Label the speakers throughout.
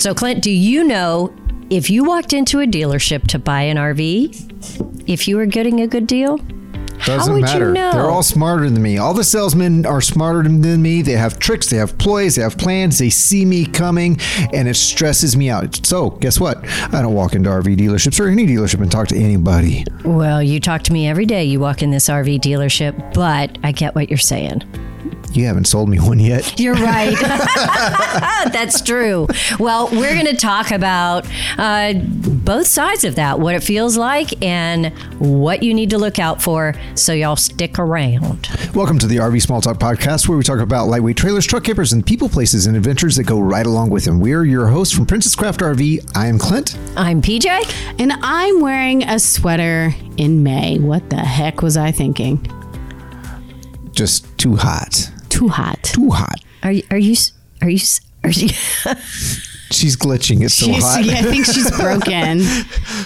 Speaker 1: So, Clint, do you know if you walked into a dealership to buy an RV, if you were getting a good deal?
Speaker 2: Doesn't
Speaker 1: would you know?
Speaker 2: They're all smarter than me. All the salesmen are smarter than me. They have tricks, they have ploys, they have plans. They see me coming, and it stresses me out. So, guess what? I don't walk into RV dealerships or any dealership and talk to anybody.
Speaker 1: Well, you talk to me every day. You walk in this RV dealership, but I get what you're saying.
Speaker 2: You haven't sold me one yet.
Speaker 1: You're right. That's true. Well, we're going to talk about uh, both sides of that what it feels like and what you need to look out for. So, y'all stick around.
Speaker 2: Welcome to the RV Small Talk podcast, where we talk about lightweight trailers, truck campers, and people, places, and adventures that go right along with them. We are your hosts from Princess Craft RV. I am Clint.
Speaker 1: I'm PJ.
Speaker 3: And I'm wearing a sweater in May. What the heck was I thinking?
Speaker 2: Just too hot.
Speaker 3: Too hot.
Speaker 2: Too hot.
Speaker 1: Are you, are you, are you, are you,
Speaker 2: She's glitching. It's so
Speaker 3: She's-
Speaker 2: hot.
Speaker 3: yeah, I think she's broken. you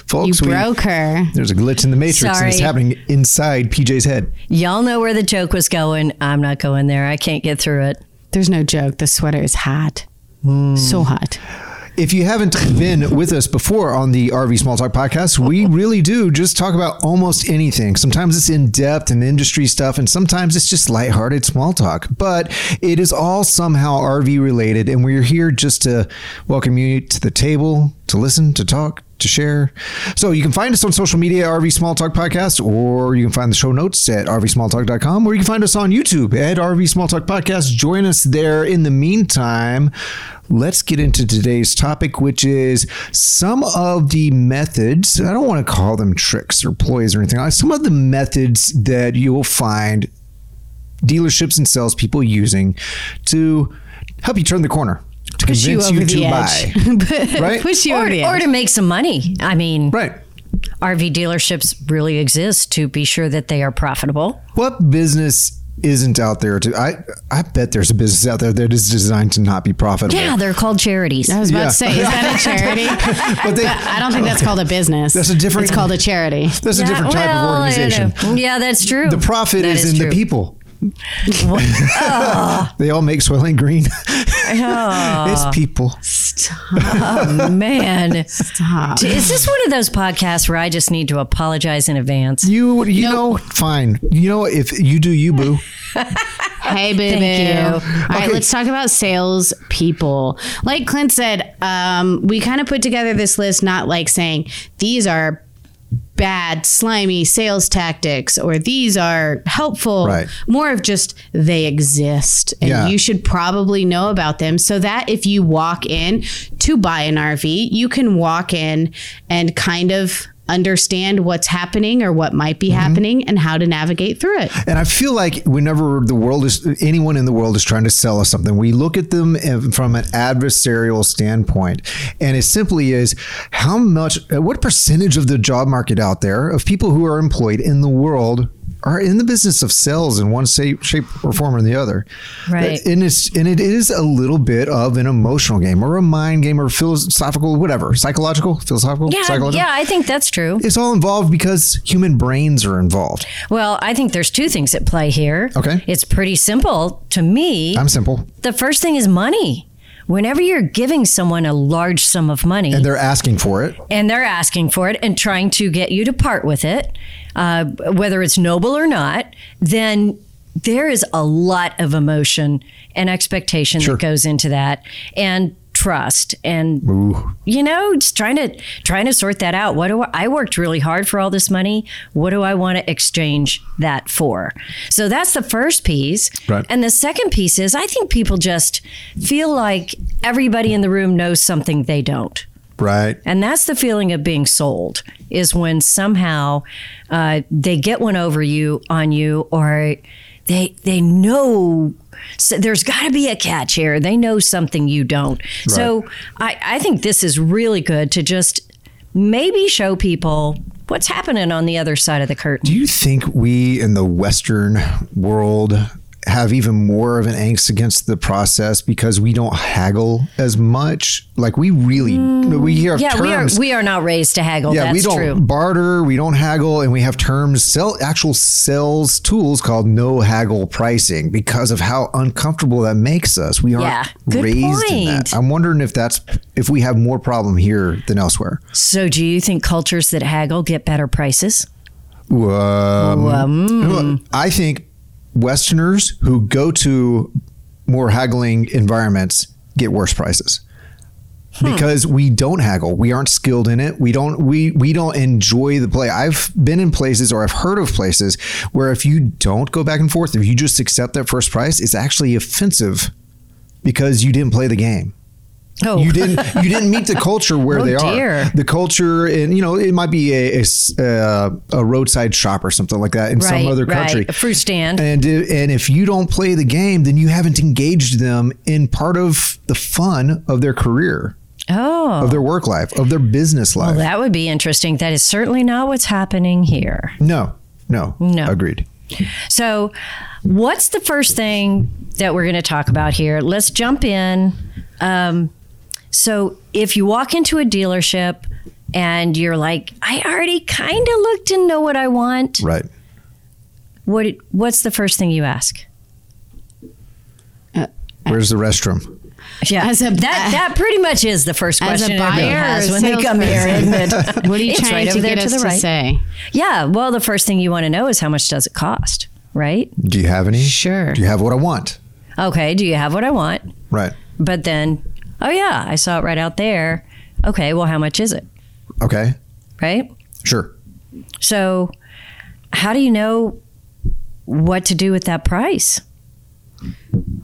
Speaker 2: Folks, we-
Speaker 3: broke her.
Speaker 2: there's a glitch in the matrix, and it's happening inside PJ's head.
Speaker 1: y'all know where the joke was going. I'm not going there. I can't get through it.
Speaker 3: There's no joke. The sweater is hot. Hmm. So hot.
Speaker 2: If you haven't been with us before on the RV Small Talk podcast, we really do just talk about almost anything. Sometimes it's in depth and industry stuff, and sometimes it's just lighthearted small talk. But it is all somehow RV related, and we're here just to welcome you to the table, to listen, to talk, to share. So you can find us on social media, RV Small Talk Podcast, or you can find the show notes at rvsmalltalk.com, or you can find us on YouTube at RV Small Talk Podcast. Join us there. In the meantime, let's get into today's topic, which is some of the methods. I don't want to call them tricks or ploys or anything. Some of the methods that you will find dealerships and salespeople using to help you turn the corner, to
Speaker 3: Push you
Speaker 2: convince
Speaker 3: over
Speaker 2: you, to
Speaker 3: the
Speaker 2: buy.
Speaker 3: edge.
Speaker 2: Right?
Speaker 3: Push you
Speaker 1: Or,
Speaker 3: over the
Speaker 1: or to make some money. I mean,
Speaker 2: Right.
Speaker 1: RV dealerships really exist to be sure that they are profitable.
Speaker 2: What business isn't out there to I I bet there's a business out there that is designed to not be profitable.
Speaker 1: Yeah, they're called charities.
Speaker 3: I was about
Speaker 2: Yeah.
Speaker 3: to say, is that a charity?
Speaker 2: But they,
Speaker 3: I don't think that's called a business.
Speaker 2: That's a different-
Speaker 3: It's called a charity.
Speaker 2: that's a different type
Speaker 1: well,
Speaker 2: of organization.
Speaker 1: Yeah, that's true.
Speaker 2: The profit
Speaker 1: That
Speaker 2: is, in
Speaker 1: true.
Speaker 2: the people. they all make Soylent Green. it's people.
Speaker 1: Stop, man.
Speaker 3: Stop.
Speaker 1: Is this one of those podcasts where I just need to apologize in advance?
Speaker 2: You you know fine. You know if you do you boo.
Speaker 3: Hey, boo
Speaker 1: Thank you.
Speaker 3: All right,
Speaker 2: Okay.
Speaker 3: let's talk about sales people. Like Clint said, um, we kind of put together this list, not like saying these are bad, slimy sales tactics or these are helpful.
Speaker 2: Right.
Speaker 3: More of just they exist and
Speaker 2: Yeah.
Speaker 3: you should probably know about them so that if you walk in to buy an RV, you can walk in and kind of understand what's happening or what might
Speaker 2: Mm-hmm.
Speaker 3: be happening and how to navigate through it.
Speaker 2: And I feel like whenever the world is anyone in the world is trying to sell us something, we look at them from an adversarial standpoint, and it simply is how much, what percentage of the job market out there of people who are employed in the world are in the business of sales in one shape, shape or form or the other.
Speaker 1: Right.
Speaker 2: And it's and it is a little bit of an emotional game or a mind game or philosophical, whatever, psychological, philosophical,
Speaker 1: Yeah,
Speaker 2: psychological.
Speaker 1: yeah, I think that's true.
Speaker 2: It's all involved because human brains are involved.
Speaker 1: Well, I think there's two things at play here.
Speaker 2: Okay.
Speaker 1: It's pretty simple to me.
Speaker 2: I'm simple.
Speaker 1: the first thing is money. Whenever you're giving someone a large sum of money
Speaker 2: And they're asking for it.
Speaker 1: and they're asking for it and trying to get you to part with it, uh, whether it's noble or not, then there is a lot of emotion and expectation
Speaker 2: Sure.
Speaker 1: that goes into that, and trust, and you know, just trying to trying to sort that out. What do I, I worked really hard for all this money? What do I want to exchange that for? So that's the first piece,
Speaker 2: Right.
Speaker 1: and the second piece is I think people just feel like everybody in the room knows something they don't.
Speaker 2: Right.
Speaker 1: And that's the feeling of being sold is when somehow uh, they get one over you on you or they they know so there's got to be a catch here. They know something you don't. So I, I think this is really good to just maybe show people what's happening on the other side of the curtain.
Speaker 2: Do you think we in the Western world have even more of an angst against the process because we don't haggle as much. Like we really, we hear
Speaker 1: Mm. Yeah,
Speaker 2: terms.
Speaker 1: we are we are not raised to haggle.
Speaker 2: yeah,
Speaker 1: That's
Speaker 2: we don't
Speaker 1: true.
Speaker 2: barter, we don't haggle, and we have terms, sell actual sales tools called no haggle pricing because of how uncomfortable that makes us. We aren't
Speaker 1: Yeah,
Speaker 2: raised in that. I'm wondering if that's if we have more problem here than elsewhere.
Speaker 1: So, do you think cultures that haggle get better prices?
Speaker 2: Um, I think Westerners who go to more haggling environments get worse prices hmm. because we don't haggle. We aren't skilled in it. We don't we we don't enjoy the play. I've been in places or I've heard of places where if you don't go back and forth, if you just accept that first price, it's actually offensive because you didn't play the game.
Speaker 1: Oh,
Speaker 2: You didn't you didn't meet the culture where
Speaker 1: Oh,
Speaker 2: they
Speaker 1: dear.
Speaker 2: are. The culture and you know it might be a a, uh, a roadside shop or something like that in some other country.
Speaker 1: right. A fruit stand.
Speaker 2: And and if you don't play the game, then you haven't engaged them in part of the fun of their career,
Speaker 1: oh,
Speaker 2: of their work life, of their business life.
Speaker 1: well, that would be interesting. That is certainly not what's happening here.
Speaker 2: no, no,
Speaker 1: No.
Speaker 2: agreed.
Speaker 1: So, what's the first thing that we're going to talk about here? Let's jump in. Um, so, if you walk into a dealership and you're like, I already kind of looked and know what I want,
Speaker 2: Right.
Speaker 1: what what's the first thing you ask?
Speaker 2: Uh, Where's the restroom?
Speaker 1: Yeah,
Speaker 3: As a-
Speaker 1: that that pretty much is the first
Speaker 3: As a
Speaker 1: question
Speaker 3: buyer
Speaker 1: has when they come here,
Speaker 3: salesperson?
Speaker 1: isn't it?
Speaker 3: What are you
Speaker 1: It's
Speaker 3: trying
Speaker 1: right
Speaker 3: to
Speaker 1: over there
Speaker 3: get
Speaker 1: to
Speaker 3: us
Speaker 1: the
Speaker 3: to say?
Speaker 1: Yeah, well, the first thing you want to know is how much does it cost, right?
Speaker 2: Do you have any?
Speaker 3: Sure.
Speaker 2: Do you have what I want?
Speaker 1: Okay, do you have what I want?
Speaker 2: Right.
Speaker 1: But then, oh yeah, I saw it right out there. Okay, well, how much is it?
Speaker 2: Okay.
Speaker 1: Right?
Speaker 2: Sure.
Speaker 1: So, how do you know what to do with that price?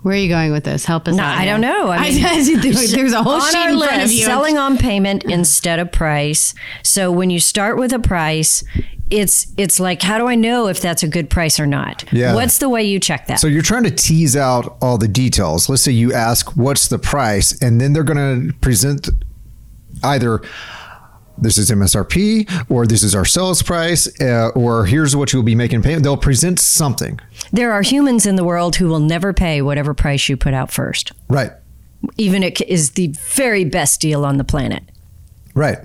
Speaker 3: Where are you going with this? Help us
Speaker 1: No,
Speaker 3: out.
Speaker 1: I
Speaker 3: here.
Speaker 1: don't know. I
Speaker 3: I
Speaker 1: mean,
Speaker 3: there's a whole
Speaker 1: on
Speaker 3: sheet
Speaker 1: our
Speaker 3: in
Speaker 1: list,
Speaker 3: front of you.
Speaker 1: selling on payment instead of price. So when you start with a price, it's it's like, how do I know if that's a good price or not?
Speaker 2: Yeah.
Speaker 1: What's the way you check that?
Speaker 2: So you're trying to tease out all the details. Let's say you ask, "What's the price?" and then they're going to present either this is MSRP or this is our sales price uh, or here's what you'll be making payment. They'll present something.
Speaker 1: there are humans in the world who will never pay whatever price you put out first,
Speaker 2: Right.
Speaker 1: even it is the very best deal on the planet.
Speaker 2: Right.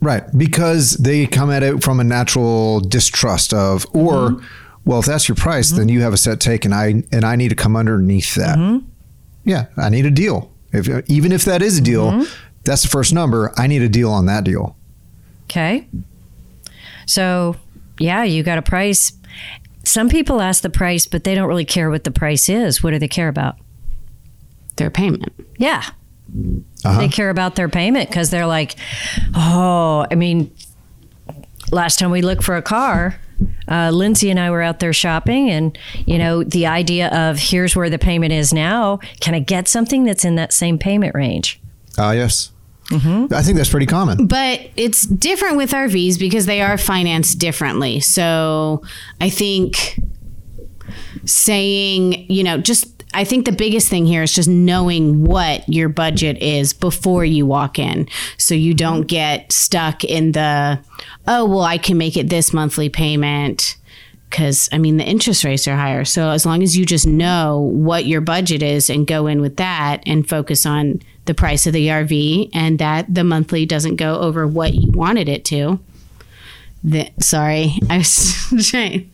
Speaker 2: Right. Because they come at it from a natural distrust of or mm-hmm. well, if that's your price, then mm-hmm. you have a set take and I and I need to come underneath that. Mm-hmm. Yeah, I need a deal. If even if that is a deal, that's the first number. I need a deal on that deal.
Speaker 1: Okay. So, yeah, you got a price. Some people ask the price, but they don't really care what the price is. What do they care about?
Speaker 3: Their payment.
Speaker 1: Yeah.
Speaker 2: Uh-huh.
Speaker 1: They care about their payment because they're like, oh, I mean, last time we looked for a car, uh, Lindsay and I were out there shopping, and you know, the idea of here's where the payment is now. Can I get something that's in that same payment range?
Speaker 2: Ah, yes. I think that's pretty common.
Speaker 3: But it's different with RVs because they are financed differently. So I think saying, you know, just I think the biggest thing here is just knowing what your budget is before you walk in. So you don't mm-hmm. get stuck in the, oh, well, I can make it this monthly payment. Because, I mean, the interest rates are higher. So, as long as you just know what your budget is and go in with that and focus on the price of the RV and that the monthly doesn't go over what you wanted it to. The, sorry, I was trying.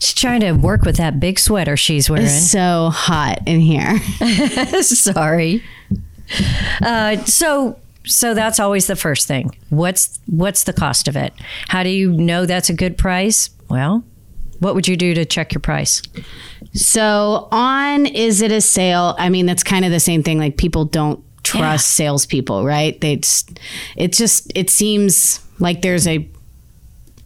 Speaker 1: She's trying to work with that big sweater she's wearing.
Speaker 3: It's so hot in here.
Speaker 1: Sorry. Uh, so so that's always the first thing. What's what's the cost of it? How do you know that's a good price? Well, what would you do to check your price?
Speaker 3: So on is it a sale? I mean, that's kind of the same thing. Like people don't trust salespeople, right? They just, it just it seems like there's a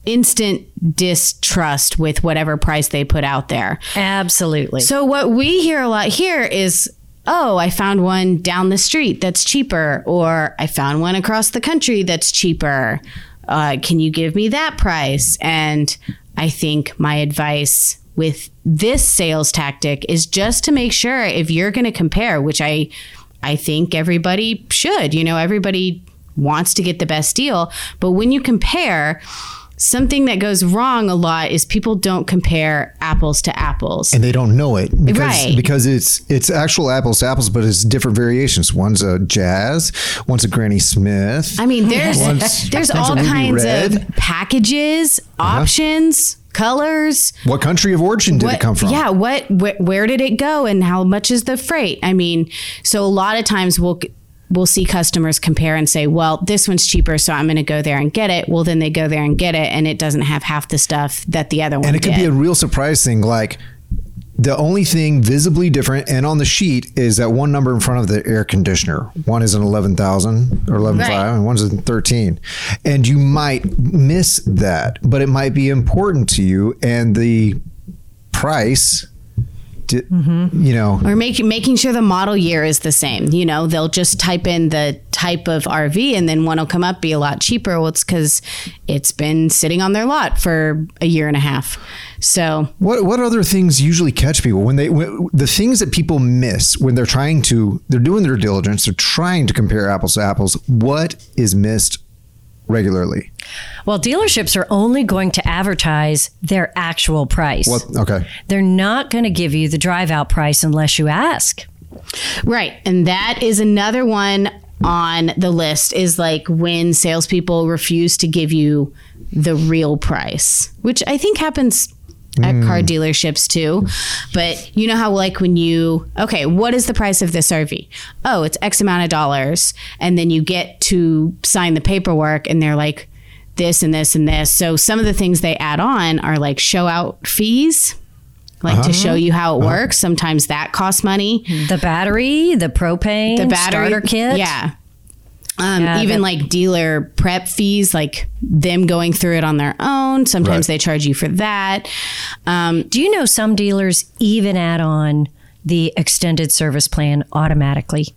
Speaker 3: instant distrust with whatever price they put out there.
Speaker 1: Absolutely.
Speaker 3: So what we hear a lot here is oh, I found one down the street that's cheaper, or I found one across the country that's cheaper. Uh, can you give me that price? And I think my advice with this sales tactic is just to make sure if you're going to compare, which I I think everybody should. You know, everybody wants to get the best deal, but when you compare, something that goes wrong a lot is people don't compare apples to apples.
Speaker 2: and they don't know it because
Speaker 3: Right.
Speaker 2: because it's it's actual apples to apples, but it's different variations. One's a jazz, one's a Granny Smith.
Speaker 3: I mean, there's
Speaker 2: One's-
Speaker 3: there's all kinds
Speaker 2: red. Uh-huh.
Speaker 3: of packages, options, colors.
Speaker 2: what country of origin did
Speaker 3: What,
Speaker 2: it come from?
Speaker 3: Yeah, what wh- where did it go and how much is the freight? I mean, so a lot of times we'll we'll see customers compare and say, "Well, this one's cheaper, so I'm going to go there and get it." Well, then they go there and get it and it doesn't have half the stuff that the other one
Speaker 2: and it could be a real surprise thing. Like the only thing visibly different and on the sheet is that one number in front of the air conditioner. One is an eleven thousand or eleven five,
Speaker 3: Right.
Speaker 2: and one's a thirteen. And you might miss that, but it might be important to you. And the price, di- mm-hmm. you know,
Speaker 3: or making making sure the model year is the same. You know, they'll just type in the type of RV, and then one will come up be a lot cheaper. Well, it's because it's been sitting on their lot for a year and a half. So
Speaker 2: What what other things usually catch people when they when, the things that people miss when they're trying to they're doing their diligence they're trying to compare apples to apples what is missed regularly
Speaker 1: Well, dealerships are only going to advertise their actual price.
Speaker 2: what okay
Speaker 1: They're not going to give you the drive out price unless you ask.
Speaker 3: Right. And that is another one on the list is like when salespeople refuse to give you the real price, which I think happens at car mm. dealerships too. But you know how, like, when you, okay, what is the price of this RV? Oh, it's X amount of dollars. And then you get to sign the paperwork and they're like, this and this and this. So some of the things they add on are like show out fees. Like to show uh-huh. you how it uh-huh. works. Sometimes that costs money.
Speaker 1: The battery, the propane,
Speaker 3: the battery
Speaker 1: starter kit.
Speaker 3: Yeah. Um,
Speaker 1: Yeah,
Speaker 3: even
Speaker 1: that-
Speaker 3: like dealer prep fees, like them going through it on their own. Sometimes
Speaker 2: Right.
Speaker 3: they charge you for that. Um,
Speaker 1: Do you know some dealers even add on the extended service plan automatically?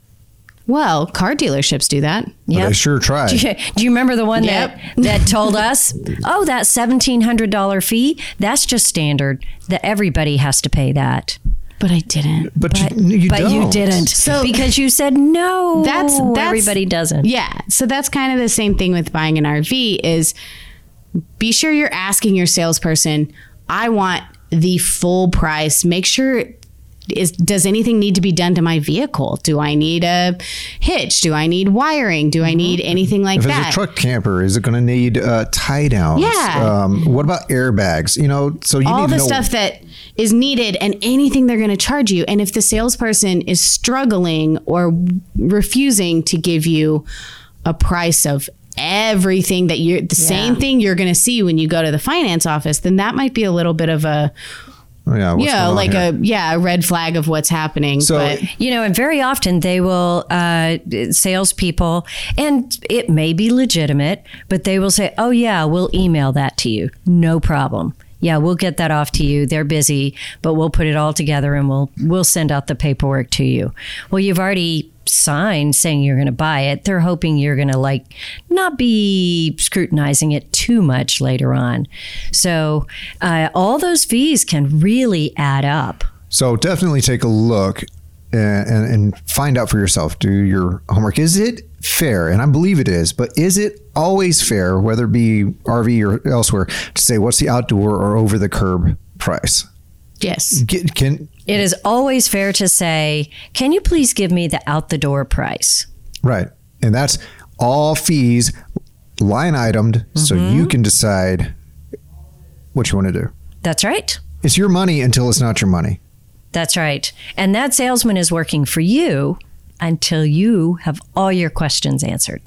Speaker 3: well, car dealerships do that.
Speaker 2: Yeah, I sure try
Speaker 1: Do you, do you remember the one
Speaker 3: Yep.
Speaker 1: that that told us, "Oh, that seventeen hundred dollar fee, that's just standard. That everybody has to pay that."
Speaker 3: But I didn't.
Speaker 2: but, you, you
Speaker 1: but
Speaker 2: don't
Speaker 1: you didn't,
Speaker 3: So-
Speaker 1: because you said no.
Speaker 3: That's- that's-
Speaker 1: everybody doesn't.
Speaker 3: Yeah. So that's kind of the same thing with buying an RV is be sure you're asking your salesperson, I want the full price. Make sure is does anything need to be done to my vehicle? Do I need a hitch? Do I need wiring? Do I need anything like that?
Speaker 2: if it's a truck camper is it going to need uh, tie downs
Speaker 3: Yeah.
Speaker 2: um, what about airbags you know so you
Speaker 3: all
Speaker 2: need
Speaker 3: the
Speaker 2: to know
Speaker 3: stuff that is needed and anything they're going to charge you. And if the salesperson is struggling or refusing to give you a price of everything that you're the same thing you're going to see when you go to the finance office, then that might be a little bit of a
Speaker 2: yeah what's
Speaker 3: yeah,
Speaker 2: going on
Speaker 3: like
Speaker 2: here?
Speaker 3: a yeah, a red flag of what's happening.
Speaker 2: So-
Speaker 3: but
Speaker 1: You know, and very often they will, uh, salespeople, and it may be legitimate, but they will say, oh, yeah, we'll email that to you. No problem. Yeah, we'll get that off to you. They're busy, but we'll put it all together and we'll we'll send out the paperwork to you. Well, you've already signed saying you're going to buy it. They're hoping you're going to like not be scrutinizing it too much later on. So uh, all those fees can really add up.
Speaker 2: So definitely take a look and, and, and find out for yourself. Do your homework. Is it fair? And I believe it is, but is it always fair, whether it be RV or elsewhere, to say what's the outdoor or over the curb price?
Speaker 3: yes.
Speaker 2: Get, can
Speaker 1: It is always fair to say, can you please give me the out the door price?
Speaker 2: right, and that's all fees line itemed, so
Speaker 3: Mm-hmm.
Speaker 2: you can decide what you want to do.
Speaker 1: That's right.
Speaker 2: It's your money until it's not your money.
Speaker 1: That's right. And that salesman is working for you until you have all your questions answered.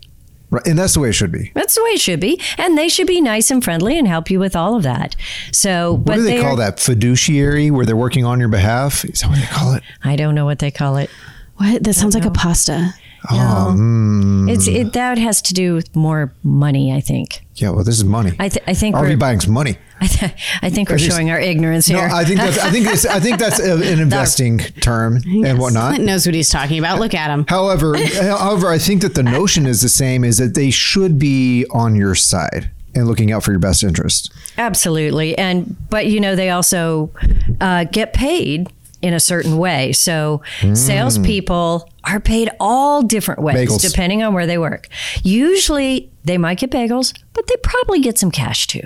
Speaker 2: Right, and that's the way it should be.
Speaker 1: That's the way it should be. And they should be nice and friendly and help you with all of that. So,
Speaker 2: What
Speaker 1: but
Speaker 2: do they
Speaker 1: they're-
Speaker 2: call that? Fiduciary, where they're working on your behalf. Is that what they call it?
Speaker 1: I don't know what they call it.
Speaker 3: What? That sounds like a pasta.
Speaker 2: Oh, mm,
Speaker 1: It's it, that has to do with more money, I think.
Speaker 2: yeah. Well, this is money.
Speaker 1: I, th- I think
Speaker 2: RV
Speaker 1: we're,
Speaker 2: buying's money.
Speaker 1: I, th- I think we're showing our ignorance
Speaker 2: No,
Speaker 1: here.
Speaker 2: I think that's I think it's, I think that's a, an investing term and whatnot.
Speaker 3: Clint knows what he's talking about. Look at him.
Speaker 2: However, however, I think that the notion is the same: is that they should be on your side and looking out for your best interest.
Speaker 1: Absolutely. And, but you know, they also uh, get paid in a certain way. So salespeople are paid all different ways
Speaker 2: Bagels.
Speaker 1: depending on where they work. Usually they might get bagels, but they probably get some cash too.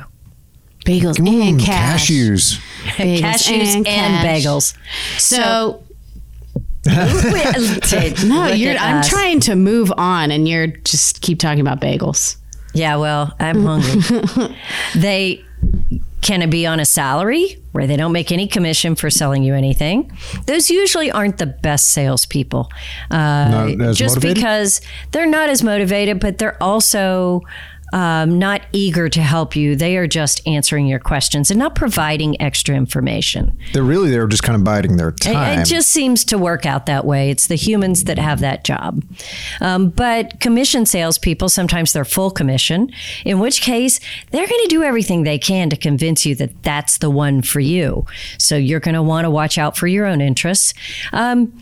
Speaker 3: Bagels
Speaker 2: Mm,
Speaker 3: and cash.
Speaker 2: cashews.
Speaker 3: Bagels
Speaker 1: Cashews and,
Speaker 3: cash.
Speaker 1: bagels.
Speaker 3: So,
Speaker 1: no,
Speaker 3: no, you're, I'm trying to move on, and you're just keep talking about bagels.
Speaker 1: Yeah, well, I'm hungry. they can it be on a salary where they don't make any commission for selling you anything? Those usually aren't the best salespeople. Uh,
Speaker 2: Not as
Speaker 1: just
Speaker 2: motivated?
Speaker 1: because they're not as motivated, but they're also um, not eager to help you. They are just answering your questions and not providing extra information.
Speaker 2: They're really they're just kind of biding their
Speaker 1: It-
Speaker 2: time.
Speaker 1: It just seems to work out that way. It's the humans that have that job. Um, but commission salespeople, sometimes they're full commission, in which case they're going to do everything they can to convince you that that's the one for you. So you're going to want to watch out for your own interests. Um,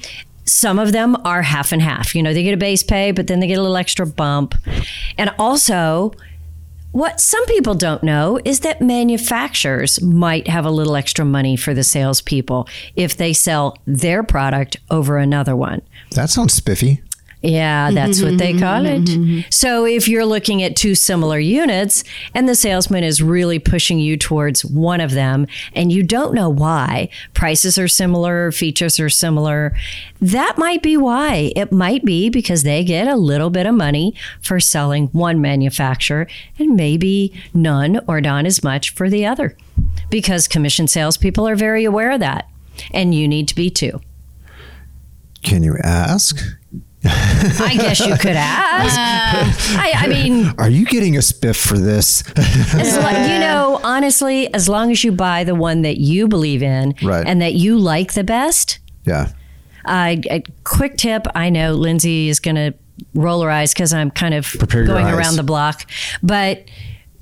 Speaker 1: some of them are half and half. You know, they get a base pay, but then they get a little extra bump. And also, what some people don't know is that manufacturers might have a little extra money for the salespeople if they sell their product over another one.
Speaker 2: that sounds spiffy.
Speaker 1: Yeah, mm-hmm, that's what they mm-hmm, call it. Mm-hmm, so if you're looking at two similar units and the salesman is really pushing you towards one of them and you don't know why, prices are similar, features are similar, that might be why. It might be because they get a little bit of money for selling one manufacturer and maybe none or not as much for the other. Because commission salespeople are very aware of that. And you need to be too.
Speaker 2: Can you ask?
Speaker 1: I guess you could ask. I, I mean,
Speaker 2: Are you getting a spiff for this?
Speaker 1: as lo- you know, honestly, as long as you buy the one that you believe in
Speaker 2: Right.
Speaker 1: and that you like the best,
Speaker 2: yeah.
Speaker 1: uh, a quick tip I know Lindsay is going to roll her eyes because I'm kind of
Speaker 2: Prepare
Speaker 1: going around the block. But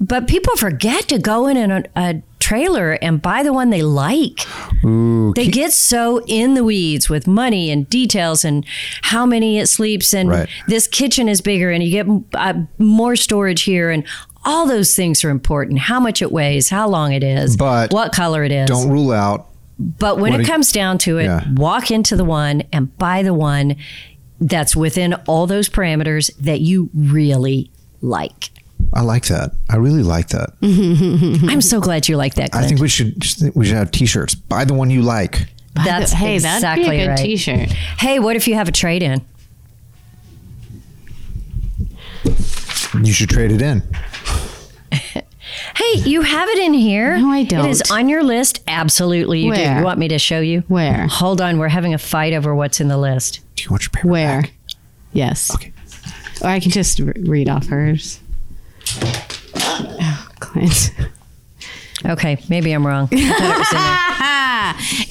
Speaker 1: but people forget to go in and a trailer and buy the one they like.
Speaker 2: Ooh,
Speaker 1: They get so in the weeds with money and details and how many it sleeps and
Speaker 2: Right.
Speaker 1: this kitchen is bigger and you get uh, more storage here and all those things are important. How much it weighs, how long it is,
Speaker 2: But
Speaker 1: what color it is.
Speaker 2: don't rule out.
Speaker 1: But when it comes down to it,
Speaker 2: Yeah.
Speaker 1: walk into the one and buy the one that's within all those parameters that you really like.
Speaker 2: I like that. I really like that.
Speaker 1: I'm so glad you like that.
Speaker 2: I think we should we should have T-shirts. Buy the one you like.
Speaker 1: that's
Speaker 3: hey,
Speaker 1: exactly
Speaker 3: that'd be a good
Speaker 1: right.
Speaker 3: T-shirt.
Speaker 1: Hey, what if you have a trade in?
Speaker 2: You should trade it in.
Speaker 1: Hey, you have it in here.
Speaker 3: No, I don't.
Speaker 1: It is on your list. Absolutely, you do.
Speaker 3: Where?
Speaker 1: You want me to show you?
Speaker 3: Where?
Speaker 1: Hold on, we're having a fight over what's in the list.
Speaker 2: Do you want your paper
Speaker 3: Where?
Speaker 2: back?
Speaker 3: Yes.
Speaker 2: Okay.
Speaker 3: Or I can just re- read off hers. Oh, Clint.
Speaker 1: Okay, maybe I'm wrong. I thought it was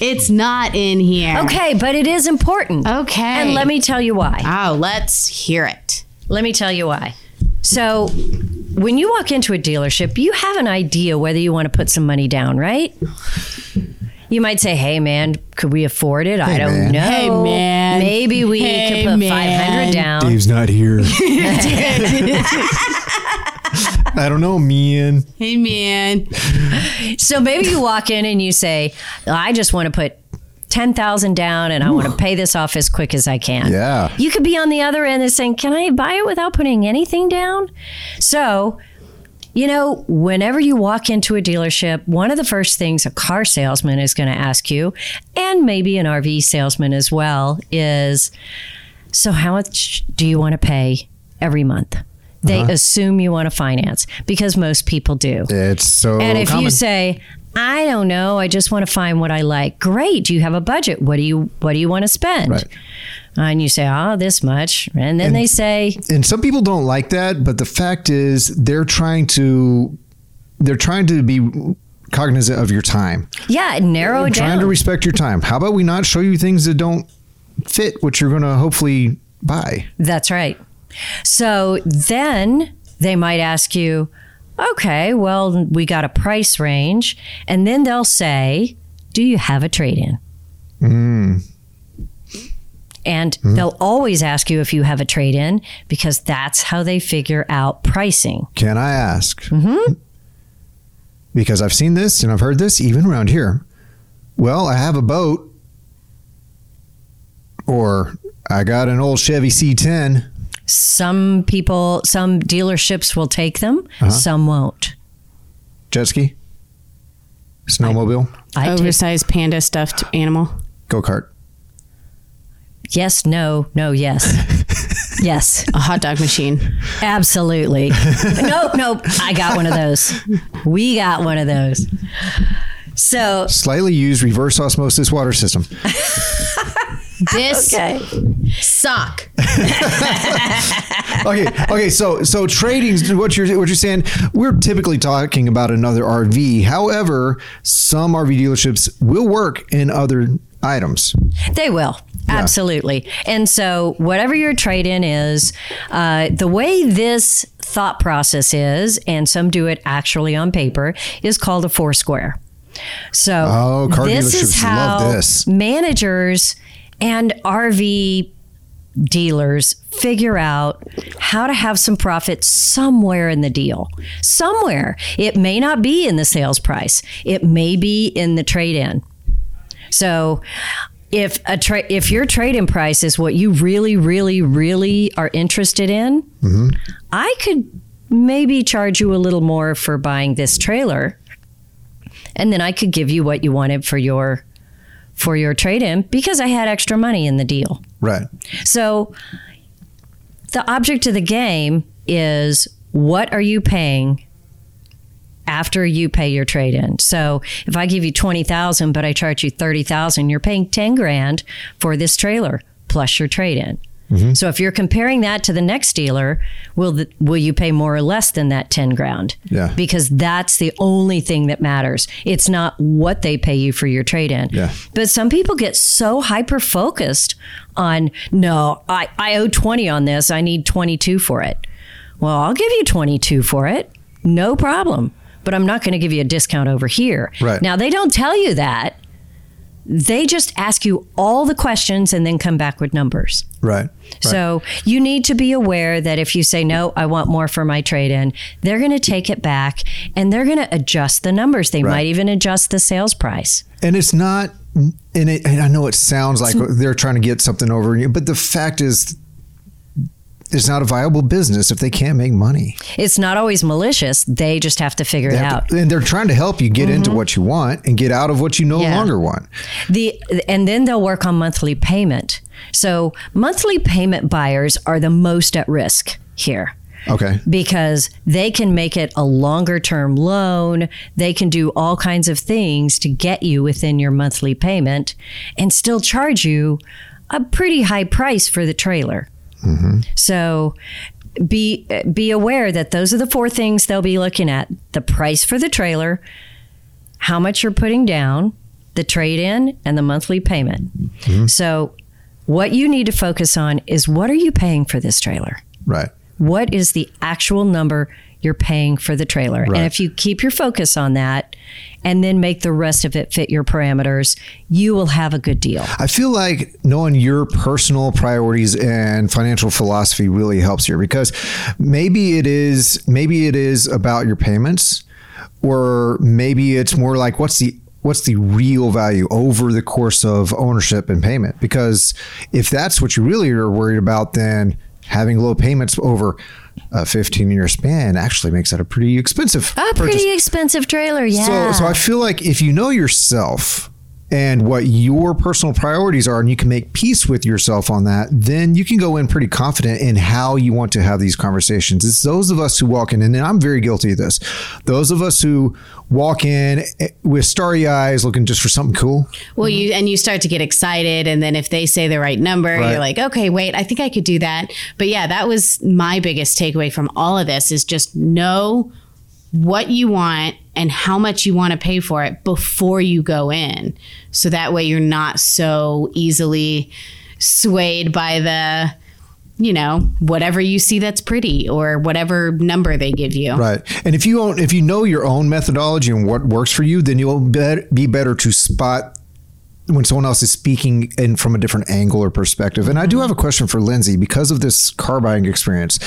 Speaker 1: in there.
Speaker 3: it's not in here.
Speaker 1: Okay, but it is important.
Speaker 3: Okay.
Speaker 1: And let me tell you why.
Speaker 3: Oh, let's hear it.
Speaker 1: Let me tell you why. So, when you walk into a dealership, you have an idea whether you want to put some money down, right? You might say, "Hey, man, could we afford it? I don't
Speaker 2: man.
Speaker 1: know.
Speaker 3: Hey, man.
Speaker 1: Maybe we
Speaker 3: Hey,
Speaker 1: could put
Speaker 3: man.
Speaker 1: five hundred down."
Speaker 2: Dave's not here. I don't know, man.
Speaker 3: Hey, man.
Speaker 1: So maybe you walk in and you say, "I just want to put." 10,000 down and I want to pay this off as quick as I can.
Speaker 2: Yeah.
Speaker 1: You could be on the other end and saying, Can I buy it without putting anything down? So, you know, whenever you walk into a dealership, one of the first things a car salesman is going to ask you, and maybe an RV salesman as well, is So, how much do you want to pay every month? They uh-huh. assume you want to finance because most people do.
Speaker 2: It's so
Speaker 1: And if
Speaker 2: common.
Speaker 1: you say, I don't know, I just want to find what I like. Great. Do you have a budget? What do you what do you want to spend?
Speaker 2: Right.
Speaker 1: And you say, oh, this much. And then they say,
Speaker 2: and some people don't like that, but the fact is they're trying to they're trying to be cognizant of your time.
Speaker 1: yeah, narrow it
Speaker 2: trying
Speaker 1: down.
Speaker 2: to respect your time. How about we not show you things that don't fit what you're going to hopefully buy?
Speaker 1: That's right. So then they might ask you, okay, well, we got a price range. And then they'll say, do you have a trade in? And they'll always ask you if you have a trade in because that's how they figure out pricing.
Speaker 2: Can I ask? Mm-hmm. Because I've seen this and I've heard this even around here. Well, I have a boat, or I got an old Chevy C10.
Speaker 1: Some people, some dealerships will take them, uh-huh. some won't.
Speaker 2: Jet ski. Snowmobile,
Speaker 1: I take-
Speaker 3: Oversized panda stuffed animal.
Speaker 2: go kart.
Speaker 1: yes, no, no, yes, yes,
Speaker 3: A hot dog machine.
Speaker 1: absolutely. nope, nope. I got one of those. We got one of those. So
Speaker 2: Slightly used reverse osmosis water system.
Speaker 3: This
Speaker 1: okay.
Speaker 3: Sock.
Speaker 2: okay, okay. So, so trading. What you're what you're saying? We're typically talking about another RV. However, some RV dealerships will work in other items.
Speaker 1: They will. Absolutely. And so, whatever your trade in is, uh, the way this thought process is, and some do it actually on paper, is called a four square. So,
Speaker 2: Oh, car
Speaker 1: this is how
Speaker 2: this.
Speaker 1: managers and RV dealers figure out how to have some profit somewhere in the deal. Somewhere. It may not be in the sales price, it may be in the trade in. So if a tra- if your trade-in price is what you really, really, really are interested in, mm-hmm. I could maybe charge you a little more for buying this trailer, and then I could give you what you wanted for your for your trade-in because I had extra money in the deal.
Speaker 2: Right.
Speaker 1: So the object of the game is what are you paying after you pay your trade in. So if I give you 20,000 but I charge you 30,000, you're paying 10 grand for this trailer plus your trade in. Mm-hmm. So if you're comparing that to the next dealer, will the, will you pay more or less than that 10 grand?
Speaker 2: Yeah.
Speaker 1: Because that's the only thing that matters. It's not what they pay you for your trade in.
Speaker 2: Yeah.
Speaker 1: But some people get so hyper focused on, no, I, I owe 20 on this. I need 22 for it. Well, I'll give you 22 for it. No problem. But I'm not going to give you a discount over here.
Speaker 2: Right.
Speaker 1: Now, they don't tell you that. They just ask you all the questions and then come back with numbers.
Speaker 2: Right.
Speaker 1: So you need to be aware that if you say, no, I want more for my trade in, they're going to take it back and they're going to adjust the numbers. They
Speaker 2: Right.
Speaker 1: might even adjust the sales price.
Speaker 2: And it's not, and, it, and I know it sounds like they're trying to get something over you, but the fact is, it's not a viable business if they can't make money.
Speaker 1: It's not always malicious. They just have to figure
Speaker 2: They
Speaker 1: it out.
Speaker 2: to- and they're trying to help you get into mm-hmm. what you want and get out of what you no
Speaker 1: Yeah.
Speaker 2: longer want.
Speaker 1: The and then they'll work on monthly payment. So monthly payment buyers are the most at risk here.
Speaker 2: Okay.
Speaker 1: because they can make it a longer term loan. They can do all kinds of things to get you within your monthly payment and still charge you a pretty high price for the trailer. So be be aware that those are the four things they'll be looking at: the price for the trailer, how much you're putting down, the trade in, and the monthly payment. Mm-hmm. So what you need to focus on is what are you paying for this trailer?
Speaker 2: Right.
Speaker 1: what is the actual number you're paying for the trailer.
Speaker 2: Right.
Speaker 1: And if you keep your focus on that and then make the rest of it fit your parameters, you will have a good deal.
Speaker 2: I feel like knowing your personal priorities and financial philosophy really helps here because maybe it is maybe it is about your payments or maybe it's more like what's the what's the real value over the course of ownership and payment because if that's what you really are worried about then having low payments over a 15 year span actually makes that a pretty expensive
Speaker 1: A
Speaker 2: purchase.
Speaker 1: pretty expensive trailer, yeah.
Speaker 2: So, so I feel like if you know yourself and what your personal priorities are, and you can make peace with yourself on that, then you can go in pretty confident in how you want to have these conversations. It's those of us who walk in, and I'm very guilty of this. Those of us who walk in with starry eyes, looking just for something cool.
Speaker 3: Well, you and you start to get excited, and then if they say the right number,
Speaker 2: Right.
Speaker 3: you're like, okay, wait, I think I could do that. But yeah, that was my biggest takeaway from all of this: is just know what you want and how much you want to pay for it before you go in, so that way you're not so easily swayed by the you know whatever you see that's pretty or whatever number they give you
Speaker 2: Right. And if you own, if you know your own methodology and what works for you, then you'll be better to spot when someone else is speaking in from a different angle or perspective. And I do mm-hmm. have a question for Lindsay because of this car buying experience,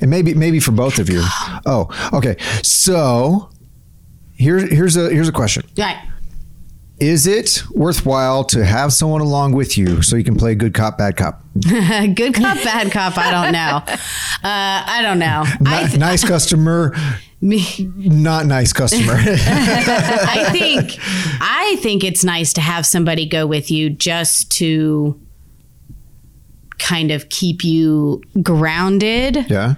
Speaker 2: and maybe maybe for both of you. Oh, okay. So here's here's a here's a question.
Speaker 3: right
Speaker 2: Is it worthwhile to have someone along with you so you can play good cop, bad cop?
Speaker 3: good cop bad cop i don't know uh, i don't know
Speaker 2: Ni- nice customer,
Speaker 3: Me,
Speaker 2: Not nice customer.
Speaker 3: I think I think it's nice to have somebody go with you just to kind of keep you grounded
Speaker 2: yeah.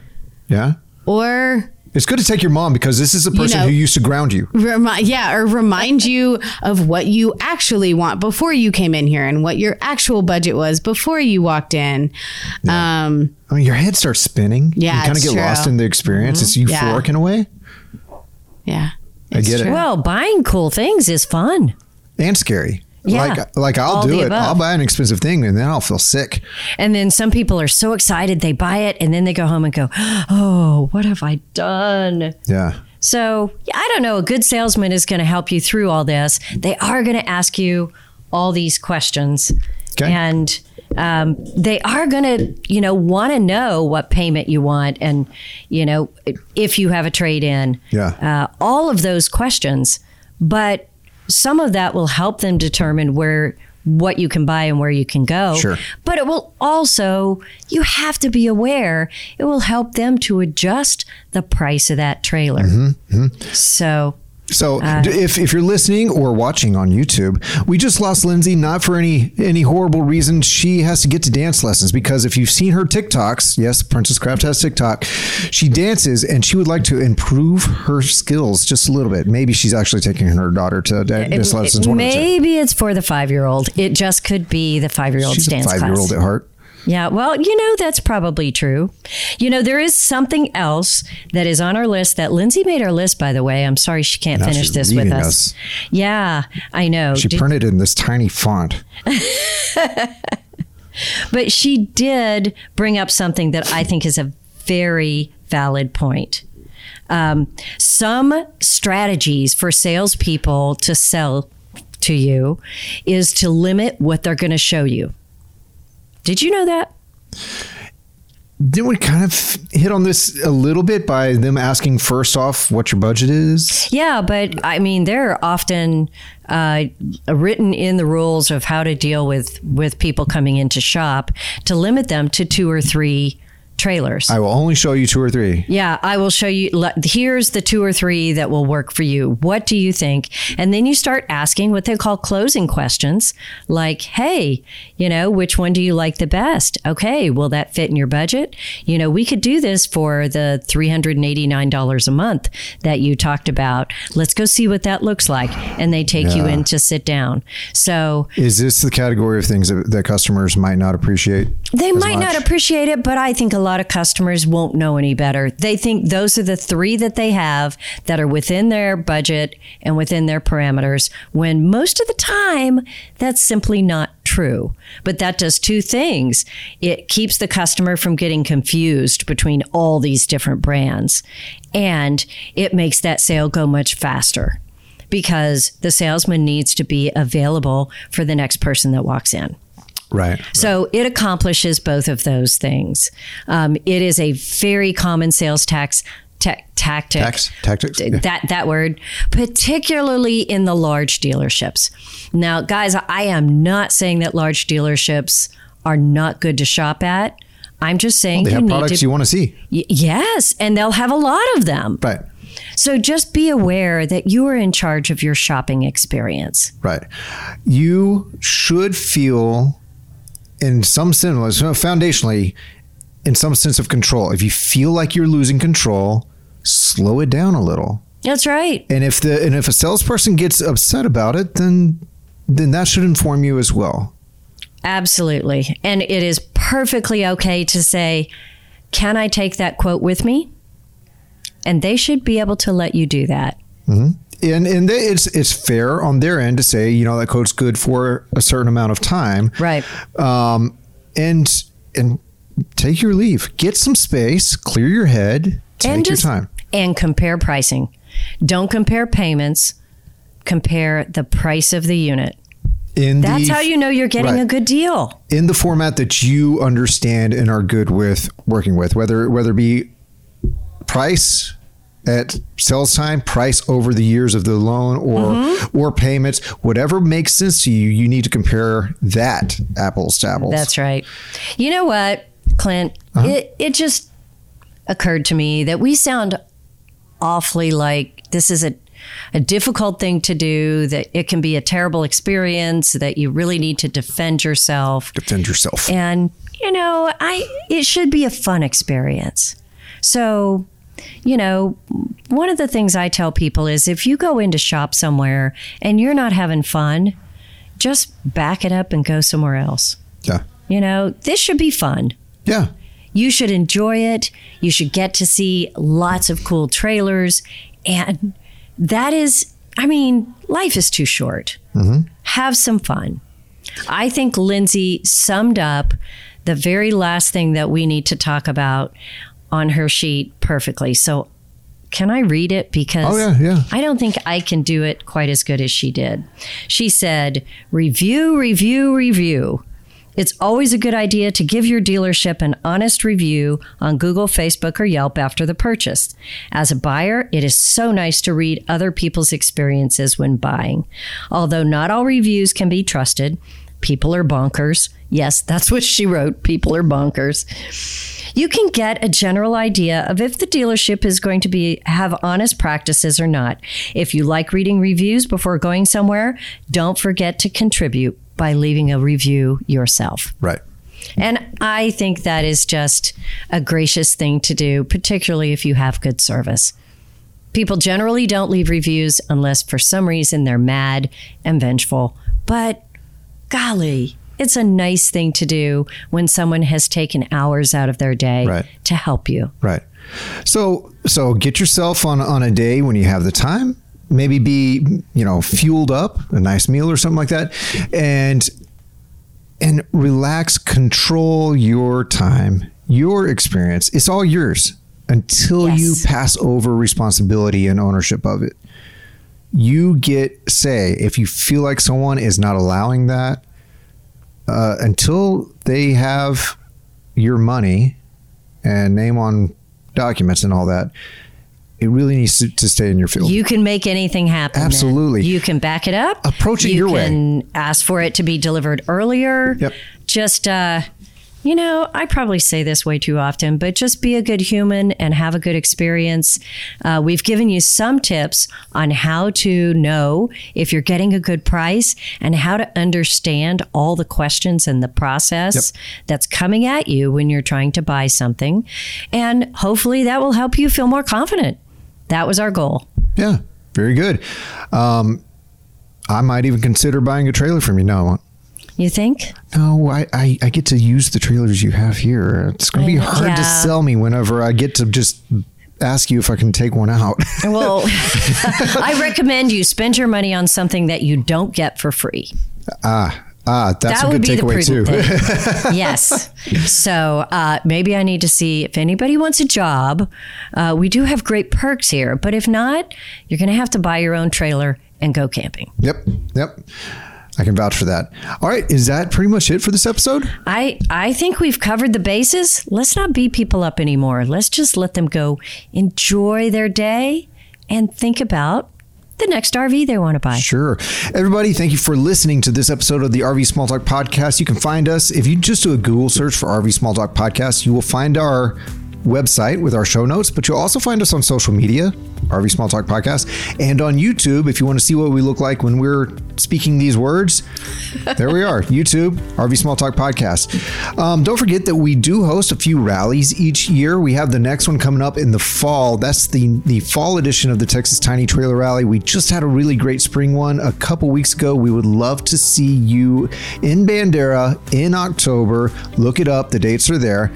Speaker 2: Yeah.
Speaker 3: or
Speaker 2: It's good to take your mom because this is a person
Speaker 3: know-
Speaker 2: who used to ground you.
Speaker 3: remind yeah or remind you of what you actually want before you came in here and what your actual budget was before you walked in um
Speaker 2: I mean, your head starts spinning.
Speaker 3: Yeah,
Speaker 2: You kind of get
Speaker 3: true. Mm-hmm.
Speaker 2: lost in the experience. It's euphoric in a way.
Speaker 3: yeah
Speaker 2: I
Speaker 3: It's
Speaker 2: get it.
Speaker 1: Well, buying cool things is fun.
Speaker 2: And scary.
Speaker 1: Yeah.
Speaker 2: Like, like I'll
Speaker 1: All
Speaker 2: do it.
Speaker 1: above.
Speaker 2: I'll buy an expensive thing and then I'll feel sick.
Speaker 1: And then some people are so excited they buy it and then they go home and go, "Oh, what have I done?"
Speaker 2: Yeah.
Speaker 1: So, I don't know. A good salesman is going to help you through all this. They are going to ask you all these questions.
Speaker 2: Okay.
Speaker 1: And um, they are going to, you know, want to know what payment you want and, you know, if you have a trade in.
Speaker 2: Yeah.
Speaker 1: Uh, all of those questions. But some of that will help them determine where what you can buy and where you can go.
Speaker 2: Sure.
Speaker 1: But it will also, you have to be aware, it will help them to adjust the price of that trailer.
Speaker 2: Mm-hmm,
Speaker 1: So,
Speaker 2: So
Speaker 1: Uh,
Speaker 2: if, if you're listening or watching on YouTube, we just lost Lindsay not for any any horrible reason. She has to get to dance lessons because if you've seen her TikToks, yes, Princess Craft has TikTok. She dances and she would like to improve her skills just a little bit. Maybe she's actually taking her daughter to da- dance lessons. of the two.
Speaker 1: maybe it's for the five year old. It just could be the five year old's dance
Speaker 2: Five year old at heart.
Speaker 1: Yeah, well, you know, that's probably true. You know, there is something else that is on our list that Lindsay made our list, by the way. I'm sorry she can't
Speaker 2: Now
Speaker 1: finish this with us.
Speaker 2: us.
Speaker 1: Yeah, I know.
Speaker 2: She
Speaker 1: Did-
Speaker 2: printed in this tiny font.
Speaker 1: but she did bring up something that I think is a very valid point. Um, some strategies for salespeople to sell to you is to limit what they're going to show you. Did you know that?
Speaker 2: Didn't we kind of hit on this a little bit by them asking first off what your budget is?
Speaker 1: Yeah, but I mean, they're often uh, written in the rules of how to deal with with people coming into shop to limit them to two or three trailers.
Speaker 2: I will only show you two or three.
Speaker 1: yeah, I will show you. Here's the two or three that will work for you. What do you think? And then you start asking what they call closing questions, like, "Hey, you know, which one do you like the best? Okay, will that fit in your budget? You know, we could do this for the three hundred and eighty nine dollars a month that you talked about. Let's go see what that looks like." And they take you in to sit down. So
Speaker 2: Is this the category of things that, that customers might not appreciate?
Speaker 1: They might not appreciate it, but I think a lot of customers won't know any better. They think those are the three that they have that are within their budget and within their parameters, when most of the time that's simply not true. But that does two things it keeps the customer from getting confused between all these different brands, and it makes that sale go much faster. Because the salesman needs to be available for the next person that walks in.
Speaker 2: Right.
Speaker 1: So it accomplishes both of those things. Um, it is a very common sales tax ta- tactic.
Speaker 2: Tax tactics. Yeah.
Speaker 1: That that word, particularly in the large dealerships. Now, guys, I am not saying that large dealerships are not good to shop at. I'm just saying
Speaker 2: They
Speaker 1: you
Speaker 2: have
Speaker 1: need
Speaker 2: products
Speaker 1: to.
Speaker 2: you want to see.
Speaker 1: Y- yes, and they'll have a lot of them.
Speaker 2: Right.
Speaker 1: So just be aware that you are in charge of your shopping experience.
Speaker 2: Right. You should feel, in some sense, foundationally, in some sense of control. If you feel like you're losing control, slow it down a little.
Speaker 1: That's right.
Speaker 2: And if the and if a salesperson gets upset about it, then then that should inform you as well.
Speaker 1: Absolutely. And it is perfectly okay to say, Can I take that quote with me? And they should be able to let you do that. Mm-hmm.
Speaker 2: And and they, it's it's fair on their end to say, you know, that quote's good for a certain amount of time.
Speaker 1: Right.
Speaker 2: Um, and and take your leave. Get some space. Clear your head. Take
Speaker 1: and
Speaker 2: your time.
Speaker 1: And compare pricing. Don't compare payments, compare the price of the unit.
Speaker 2: In
Speaker 1: That's
Speaker 2: the,
Speaker 1: how you know you're getting
Speaker 2: right.
Speaker 1: a good deal.
Speaker 2: in the format that you understand and are good with working with, whether whether it be price at sales time, price over the years of the loan, or
Speaker 1: Mm-hmm.
Speaker 2: or payments, whatever makes sense to you, you need to compare that apples to apples.
Speaker 1: That's right. You know what, Clint?
Speaker 2: Uh-huh.
Speaker 1: It, it just occurred to me that we sound awfully like this is a a difficult thing to do, that it can be a terrible experience, that you really need to defend yourself.
Speaker 2: Defend yourself.
Speaker 1: And, you know, I it should be a fun experience. So, you know, one of the things I tell people is if you go into shop somewhere and you're not having fun, just back it up and go somewhere else.
Speaker 2: yeah.
Speaker 1: You know, this should be fun.
Speaker 2: Yeah.
Speaker 1: You should enjoy it. You should get to see lots of cool trailers. And that is, I mean, life is too short. Mm-hmm. Have some fun. I think Lindsay summed up the very last thing that we need to talk about on her sheet perfectly. So, can I read it? Because
Speaker 2: Oh, yeah, yeah.
Speaker 1: I don't think I can do it quite as good as she did. She said, review, review, review. It's always a good idea to give your dealership an honest review on Google, Facebook, or Yelp after the purchase. As a buyer, it is so nice to read other people's experiences when buying. Although not all reviews can be trusted, people are bonkers. Yes, that's what she wrote. People are bonkers. You can get a general idea of if the dealership is going to be have honest practices or not. If you like reading reviews before going somewhere, don't forget to contribute by leaving a review yourself.
Speaker 2: Right.
Speaker 1: And I think that is just a gracious thing to do, particularly if you have good service. People generally don't leave reviews unless for some reason they're mad and vengeful. But golly, it's a nice thing to do when someone has taken hours out of their day
Speaker 2: Right.
Speaker 1: to help you.
Speaker 2: Right. So so get yourself on on a day when you have the time. Maybe be you know fueled up, a nice meal or something like that, and and relax. Control your time, your experience. It's all yours until you pass over responsibility and ownership of it. You get say if you feel like someone is not allowing that uh, until they have your money and name on documents and all that, it really needs to, to stay in your field.
Speaker 1: You can make anything happen. then.
Speaker 2: Absolutely.
Speaker 1: You can back it up.
Speaker 2: Approach it
Speaker 1: you
Speaker 2: your way.
Speaker 1: You can ask for it to be delivered earlier.
Speaker 2: Yep.
Speaker 1: Just, uh, you know, I probably say this way too often, but just be a good human and have a good experience. Uh, we've given you some tips on how to know if you're getting a good price and how to understand all the questions and the process that's coming at you when you're trying to buy something. And hopefully that will help you feel more confident. That was our goal.
Speaker 2: yeah, very good. Um, I might even consider buying a trailer from you. No, I won't.
Speaker 1: You think?
Speaker 2: No, I, I, I get to use the trailers you have here. It's going to be hard to sell me whenever I get to just ask you if I can take one out.
Speaker 1: Well, I recommend you spend your money on something that you don't get for free.
Speaker 2: ah, ah, that's
Speaker 1: that
Speaker 2: a
Speaker 1: would
Speaker 2: good
Speaker 1: be the
Speaker 2: takeaway too.
Speaker 1: yes. So uh, maybe I need to see if anybody wants a job. Uh, we do have great perks here, but if not, you're going to have to buy your own trailer and go camping.
Speaker 2: Yep, yep. I can vouch for that. All right, is that pretty much it for this episode?
Speaker 1: I I think we've covered the bases. Let's not beat people up anymore. Let's just let them go enjoy their day and think about the next RV they want to buy.
Speaker 2: Sure. Everybody, thank you for listening to this episode of the RV Small Talk Podcast. You can find us, if you just do a Google search for RV Small Talk Podcast, you will find our website with our show notes, but you'll also find us on social media, RV Small Talk Podcast, and on YouTube if you want to see what we look like when we're speaking these words. There we are, YouTube, RV Small Talk Podcast. Um, don't forget that we do host a few rallies each year. We have the next one coming up in the fall. That's the, the fall edition of the Texas Tiny Trailer Rally. We just had a really great spring one a couple weeks ago. We would love to see you in Bandera in October. Look it up, the dates are there.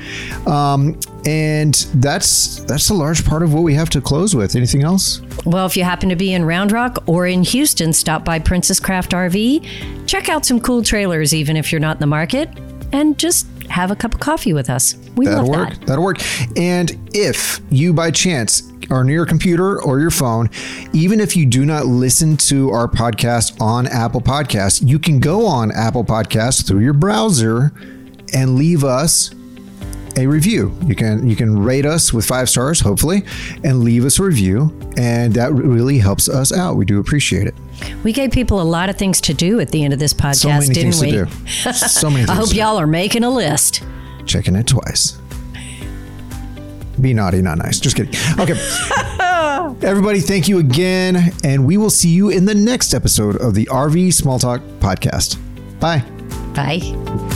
Speaker 2: Um, and that's that's a large part of what we have to close with. Anything else?
Speaker 1: Well, if you happen to be in Round Rock or in Houston, stop by Princess Craft RV. Check out some cool trailers, even if you're not in the market, and just have a cup of coffee with us. We
Speaker 2: That'll
Speaker 1: love
Speaker 2: work.
Speaker 1: that.
Speaker 2: That'll work. And if you by chance are near your computer or your phone, even if you do not listen to our podcast on Apple Podcasts, you can go on Apple Podcasts through your browser and leave us a review. You can you can rate us with five stars, hopefully, and leave us a review, and that really helps us out. We do appreciate it.
Speaker 1: We gave people a lot of things to do at the end of this podcast,
Speaker 2: So many
Speaker 1: didn't
Speaker 2: things
Speaker 1: we?
Speaker 2: to do. So many
Speaker 1: I hope y'all are making a list.
Speaker 2: checking it twice. Be naughty, not nice. Just kidding. Okay. Everybody, thank you again. And we will see you in the next episode of the RV Small Talk podcast. Bye.
Speaker 1: Bye.